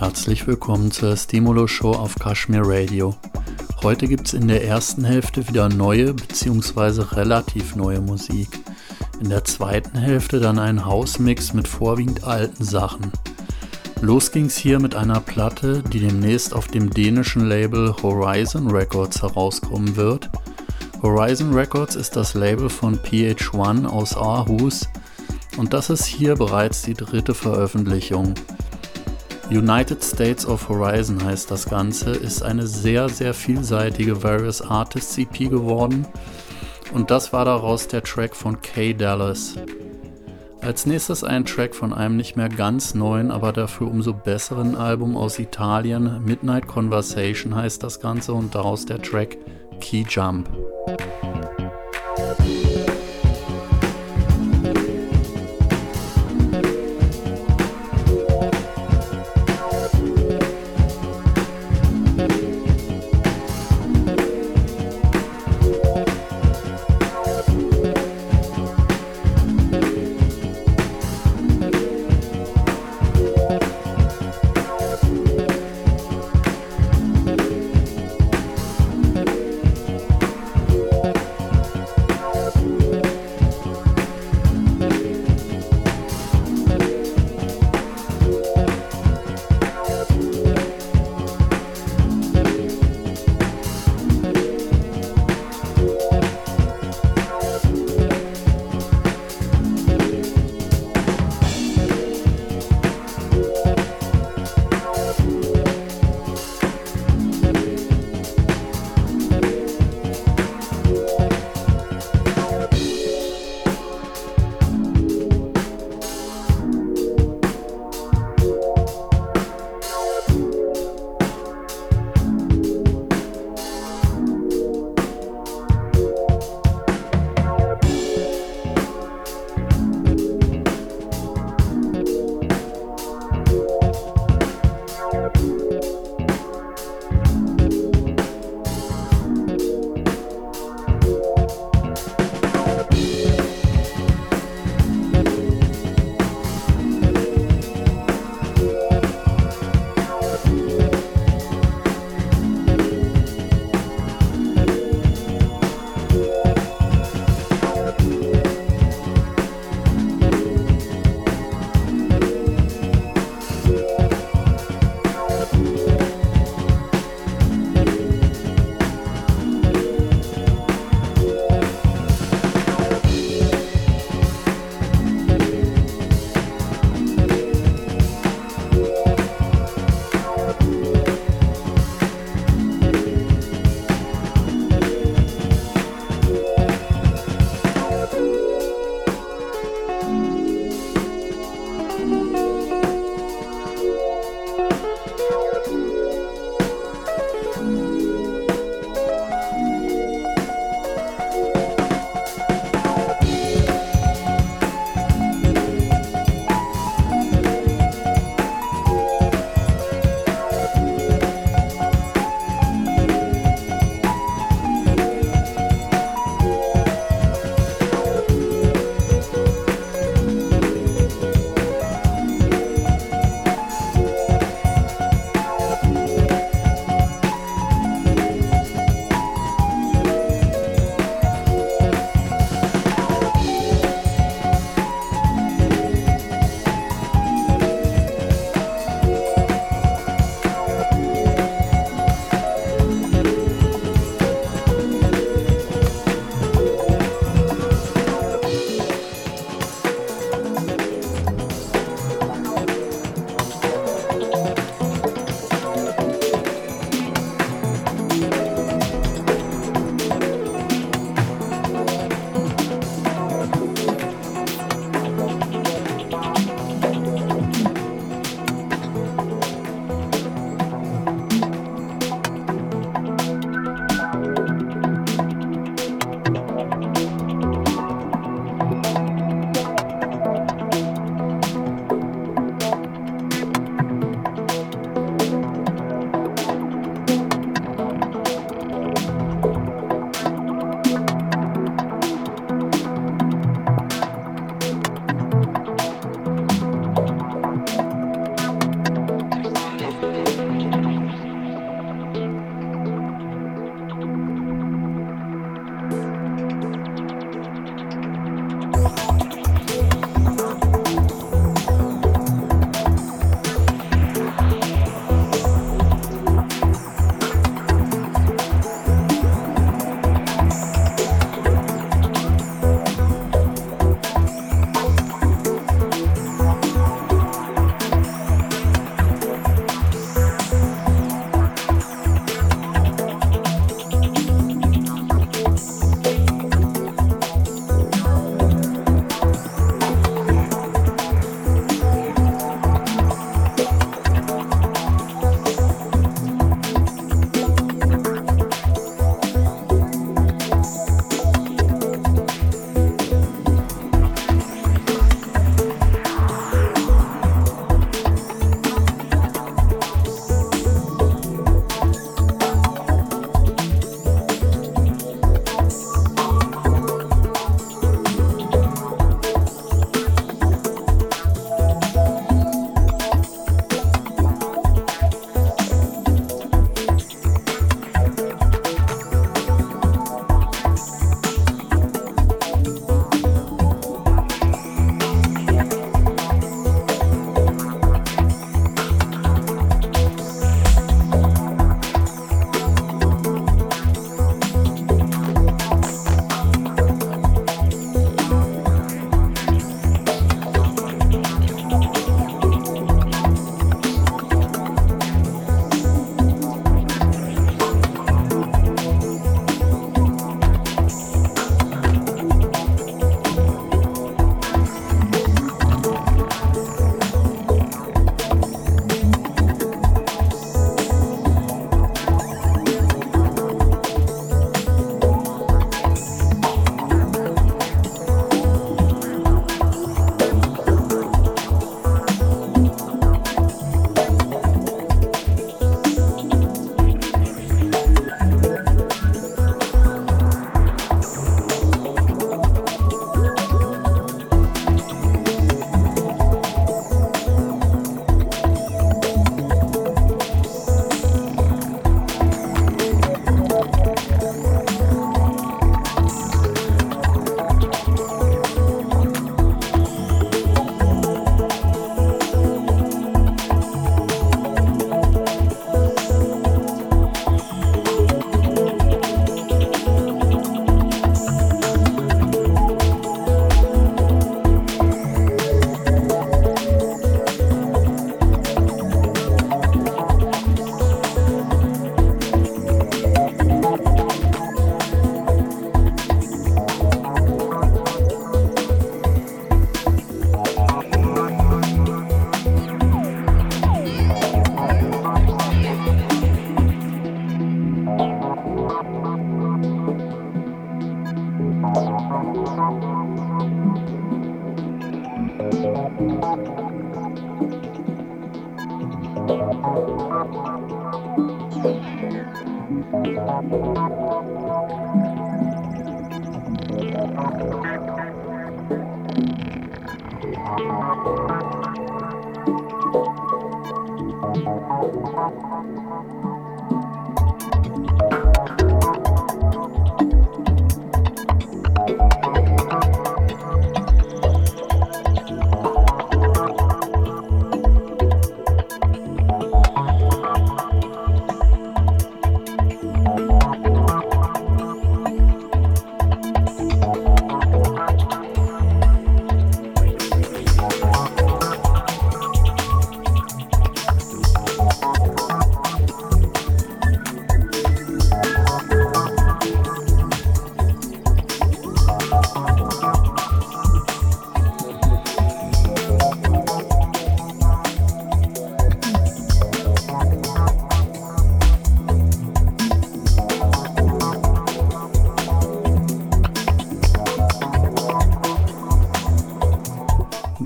herzlich willkommen zur Stimulo Show auf Kashmir Radio. Heute gibt es in der ersten Hälfte wieder neue bzw. relativ neue Musik. In der zweiten Hälfte dann ein Hausmix mit vorwiegend alten Sachen. Los ging's hier mit einer Platte, die demnächst auf dem dänischen Label Horizon Records herauskommen wird. Horizon Records ist das Label von PH1 aus Aarhus und das ist hier bereits die dritte Veröffentlichung. United States of Horizon heißt das Ganze, ist eine sehr, sehr vielseitige Various Artists EP geworden und das war daraus der Track von Kay Dallas. Als nächstes ein Track von einem nicht mehr ganz neuen, aber dafür umso besseren Album aus Italien, Midnight Conversation heißt das Ganze und daraus der Track Key Jump.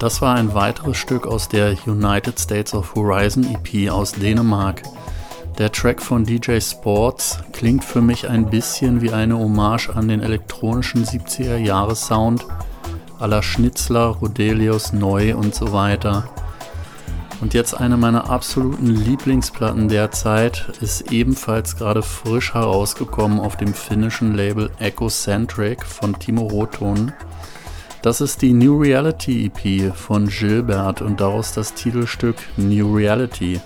Das war ein weiteres Stück aus der United States of Horizon EP aus Dänemark. Der Track von DJ Sports klingt für mich ein bisschen wie eine Hommage an den elektronischen 70er Jahre Sound aller Schnitzler, Rodelius, Neu und so weiter. Und jetzt eine meiner absoluten Lieblingsplatten derzeit ist ebenfalls gerade frisch herausgekommen auf dem finnischen Label Echocentric von Timo Roton. Das ist die New Reality EP von Gilbert und daraus das Titelstück New Reality.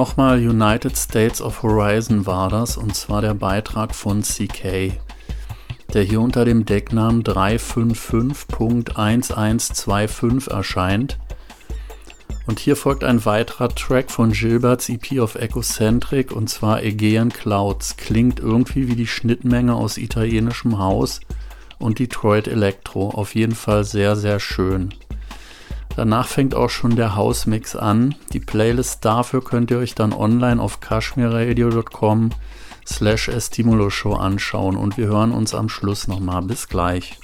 Nochmal United States of Horizon war das, und zwar der Beitrag von CK, der hier unter dem Decknamen 355.1125 erscheint. Und hier folgt ein weiterer Track von Gilberts EP of Echocentric, und zwar Aegean Clouds. Klingt irgendwie wie die Schnittmenge aus italienischem Haus und Detroit Electro. Auf jeden Fall sehr, sehr schön. Danach fängt auch schon der Hausmix an. Die Playlist dafür könnt ihr euch dann online auf kashmirradio.com slash Show anschauen und wir hören uns am Schluss nochmal. Bis gleich.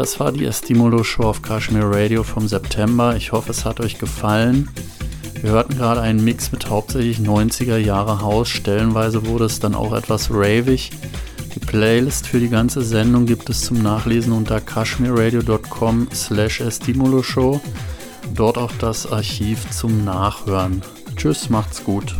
Das war die Estimulo Show auf Kashmir Radio vom September. Ich hoffe, es hat euch gefallen. Wir hörten gerade einen Mix mit hauptsächlich 90er Jahre Haus. Stellenweise wurde es dann auch etwas ravig. Die Playlist für die ganze Sendung gibt es zum Nachlesen unter kashmirradio.com slash Show. Dort auch das Archiv zum Nachhören. Tschüss, macht's gut.